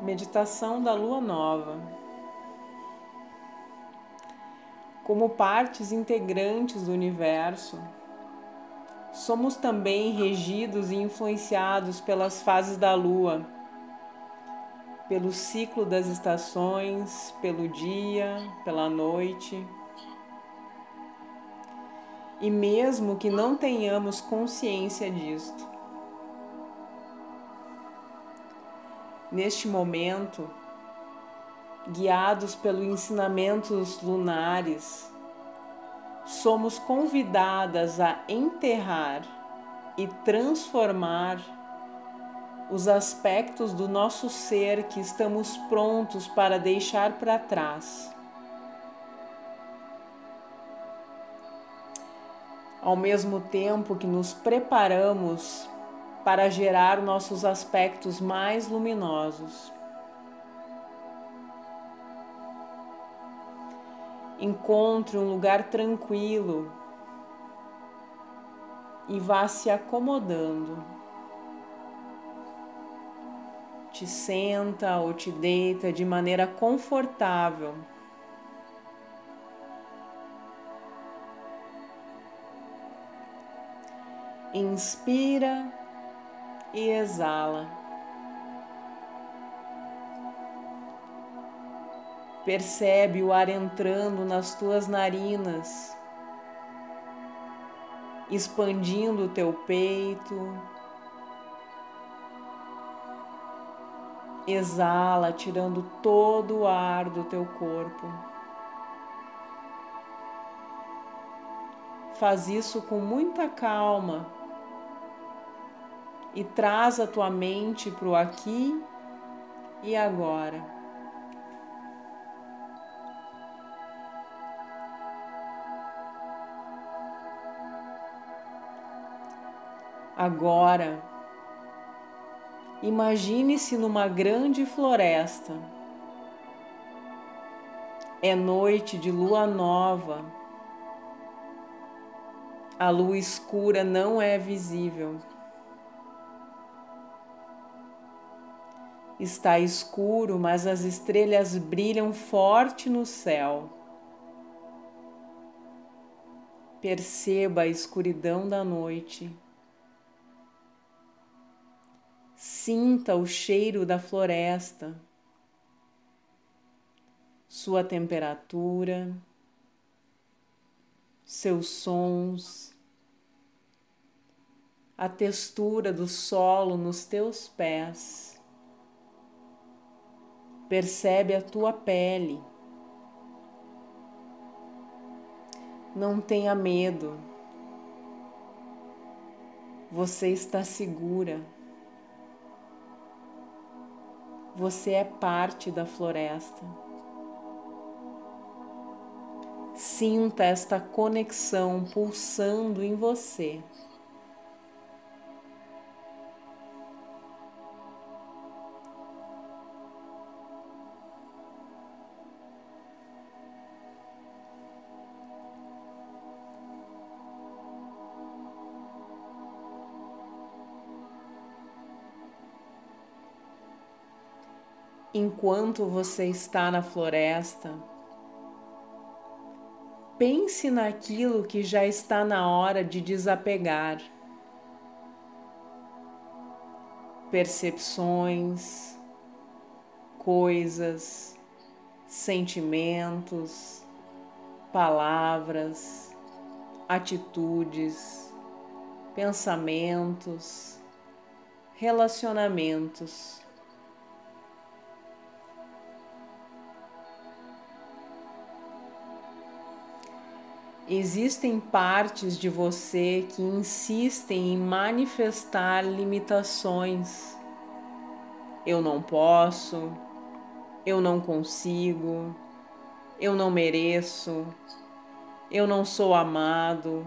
Meditação da Lua Nova. Como partes integrantes do universo, somos também regidos e influenciados pelas fases da Lua, pelo ciclo das estações, pelo dia, pela noite. E mesmo que não tenhamos consciência disto, neste momento, guiados pelos ensinamentos lunares, somos convidadas a enterrar e transformar os aspectos do nosso ser que estamos prontos para deixar para trás. Ao mesmo tempo que nos preparamos para gerar nossos aspectos mais luminosos. Encontre um lugar tranquilo e vá se acomodando. Te senta ou te deita de maneira confortável. Inspira e exala. Percebe o ar entrando nas tuas narinas, expandindo o teu peito. Exala, tirando todo o ar do teu corpo. Faz isso com muita calma e traz a tua mente para o aqui e agora. Agora, imagine-se numa grande floresta. É noite de lua nova. A lua escura não é visível. Está escuro, mas as estrelas brilham forte no céu. Perceba a escuridão da noite. Sinta o cheiro da floresta, sua temperatura, seus sons, a textura do solo nos teus pés. Percebe a tua pele. Não tenha medo. Você está segura. Você é parte da floresta. Sinta esta conexão pulsando em você. Enquanto você está na floresta, pense naquilo que já está na hora de desapegar. Percepções, coisas, sentimentos, palavras, atitudes, pensamentos, relacionamentos. Existem partes de você que insistem em manifestar limitações. Eu não posso, eu não consigo, eu não mereço, eu não sou amado,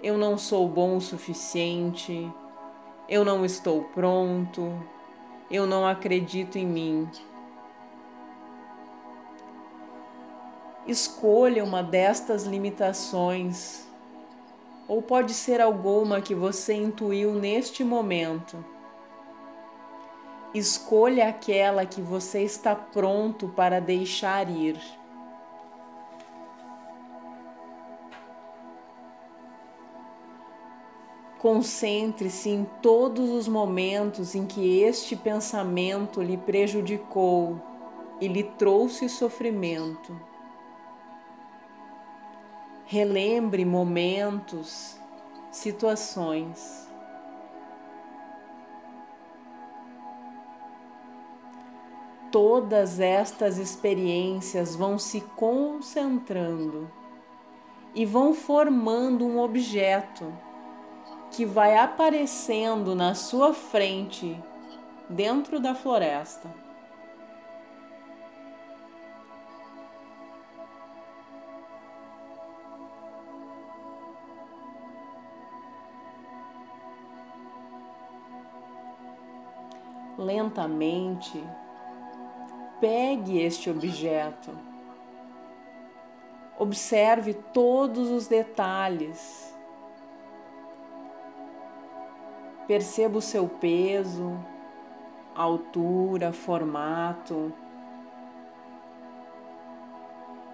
eu não sou bom o suficiente, eu não estou pronto, eu não acredito em mim. Escolha uma destas limitações, ou pode ser alguma que você intuiu neste momento. Escolha aquela que você está pronto para deixar ir. Concentre-se em todos os momentos em que este pensamento lhe prejudicou e lhe trouxe sofrimento. Relembre momentos, situações. Todas estas experiências vão se concentrando e vão formando um objeto que vai aparecendo na sua frente dentro da floresta. Lentamente, pegue este objeto. Observe todos os detalhes Perceba o seu peso, altura, formato.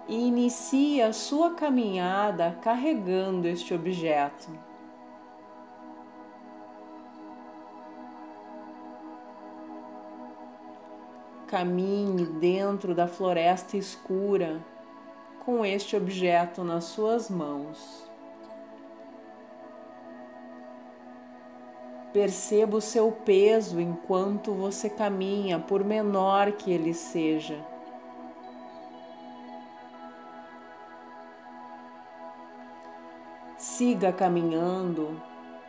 E inicie a sua caminhada carregando este objeto. Caminhe dentro da floresta escura com este objeto nas suas mãos. Perceba o seu peso enquanto você caminha, por menor que ele seja. Siga caminhando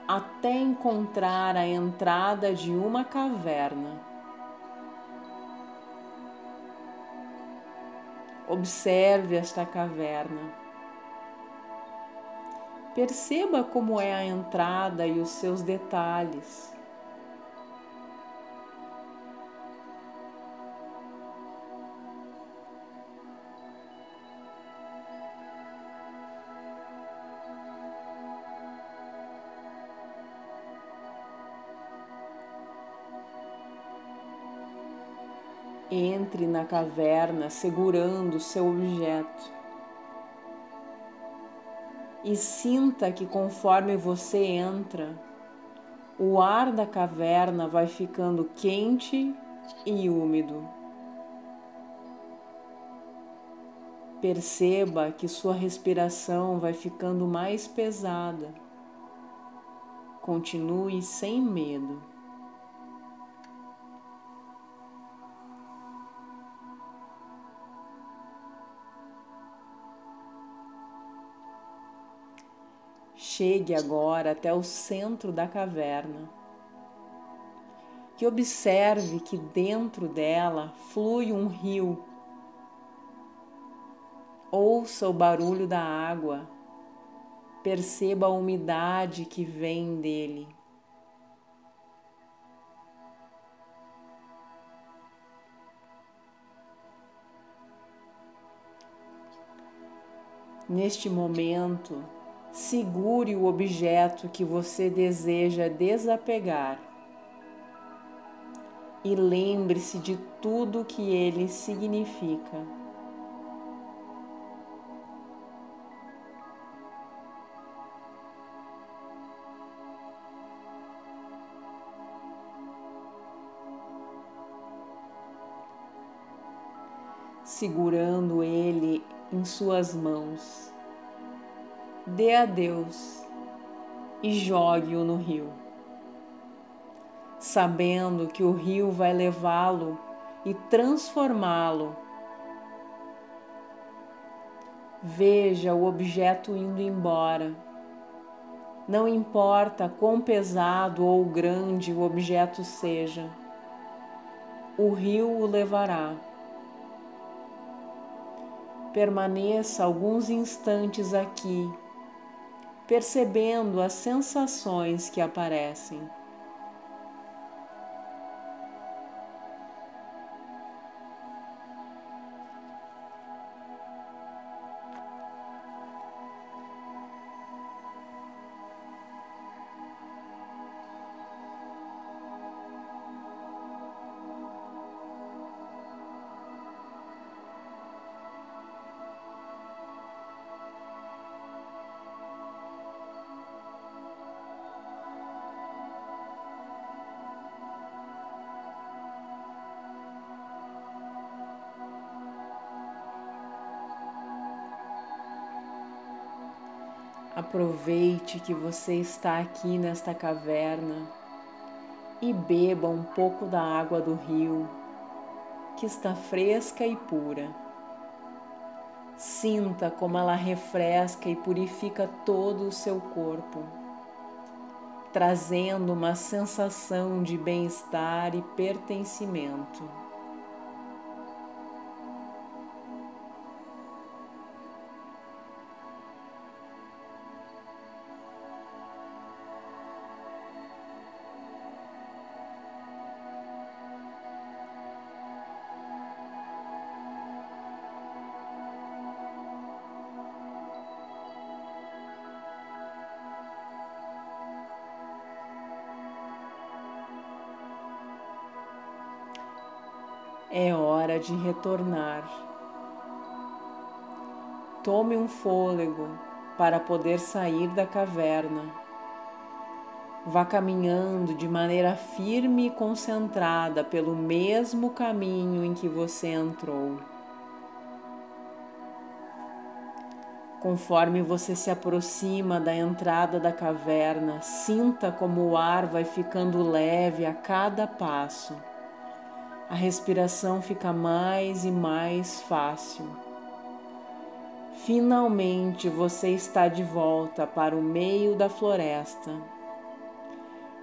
até encontrar a entrada de uma caverna. Observe esta caverna. Perceba como é a entrada e os seus detalhes. Entre na caverna segurando seu objeto e sinta que conforme você entra, o ar da caverna vai ficando quente e úmido. Perceba que sua respiração vai ficando mais pesada. Continue sem medo. Chegue agora até o centro da caverna. Que observe que dentro dela flui um rio. Ouça o barulho da água. Perceba a umidade que vem dele. Neste momento, segure o objeto que você deseja desapegar e lembre-se de tudo que ele significa. Segurando ele em suas mãos dê a Deus e jogue-o no rio, sabendo que o rio vai levá-lo e transformá-lo. Veja o objeto indo embora. Não importa quão pesado ou grande o objeto seja, o rio o levará. Permaneça alguns instantes aqui percebendo as sensações que aparecem. Aproveite que você está aqui nesta caverna e beba um pouco da água do rio, que está fresca e pura. Sinta como ela refresca e purifica todo o seu corpo, trazendo uma sensação de bem-estar e pertencimento. Hora de retornar. Tome um fôlego para poder sair da caverna. Vá caminhando de maneira firme e concentrada pelo mesmo caminho em que você entrou. Conforme você se aproxima da entrada da caverna, sinta como o ar vai ficando leve a cada passo a respiração fica mais e mais fácil. Finalmente você está de volta para o meio da floresta.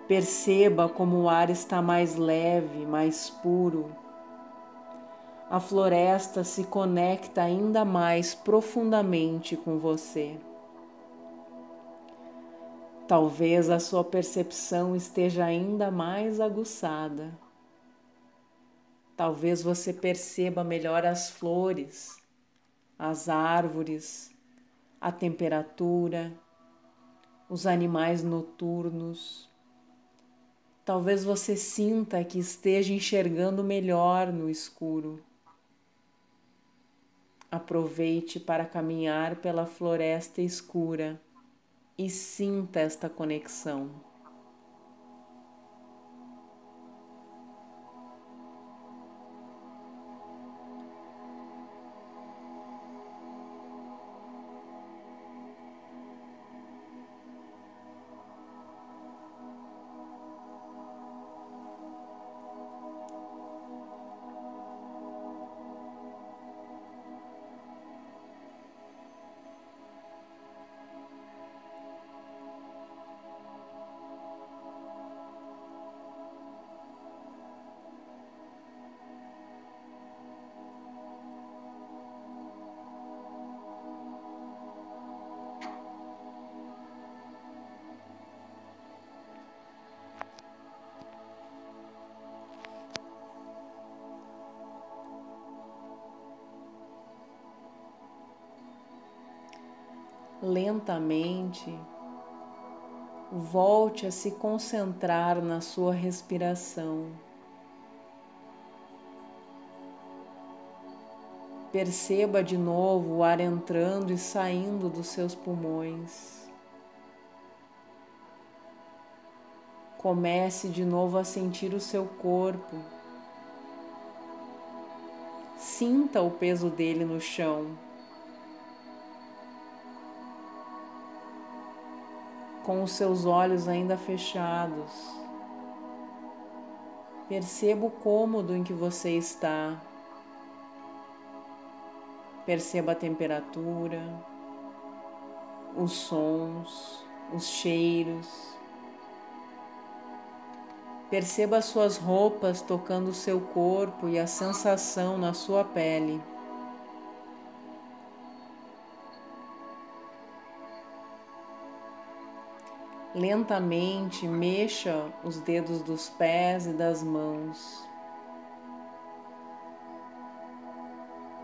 Perceba como o ar está mais leve, mais puro. A floresta se conecta ainda mais profundamente com você. Talvez a sua percepção esteja ainda mais aguçada. Talvez você perceba melhor as flores, as árvores, a temperatura, os animais noturnos. Talvez você sinta que esteja enxergando melhor no escuro. Aproveite para caminhar pela floresta escura e sinta esta conexão. Lentamente, volte a se concentrar na sua respiração. Perceba de novo o ar entrando e saindo dos seus pulmões. Comece de novo a sentir o seu corpo. Sinta o peso dele no chão. Com os seus olhos ainda fechados. Perceba o cômodo em que você está. Perceba a temperatura, os sons, os cheiros. Perceba as suas roupas tocando o seu corpo e a sensação na sua pele. Lentamente mexa os dedos dos pés e das mãos.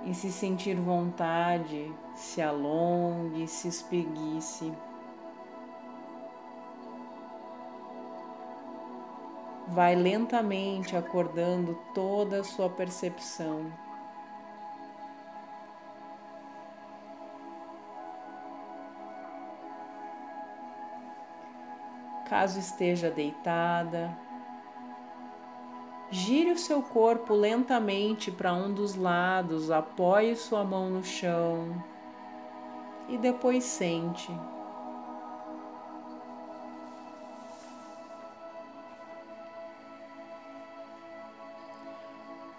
E se sentir vontade, se alongue, se espreguice. Vai lentamente acordando toda a sua percepção. caso esteja deitada. Gire o seu corpo lentamente para um dos lados, apoie sua mão no chão e depois sente.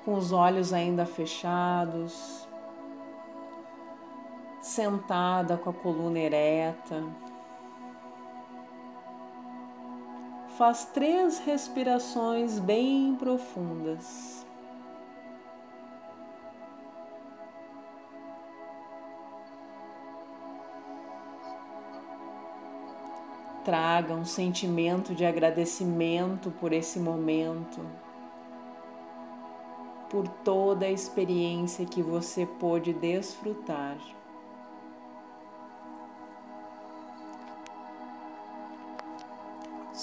Com os olhos ainda fechados, sentada com a coluna ereta. Faz três respirações bem profundas. Traga um sentimento de agradecimento por esse momento por toda a experiência que você pôde desfrutar.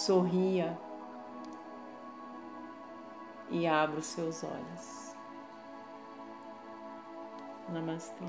Sorria e abra os seus olhos. Namastê.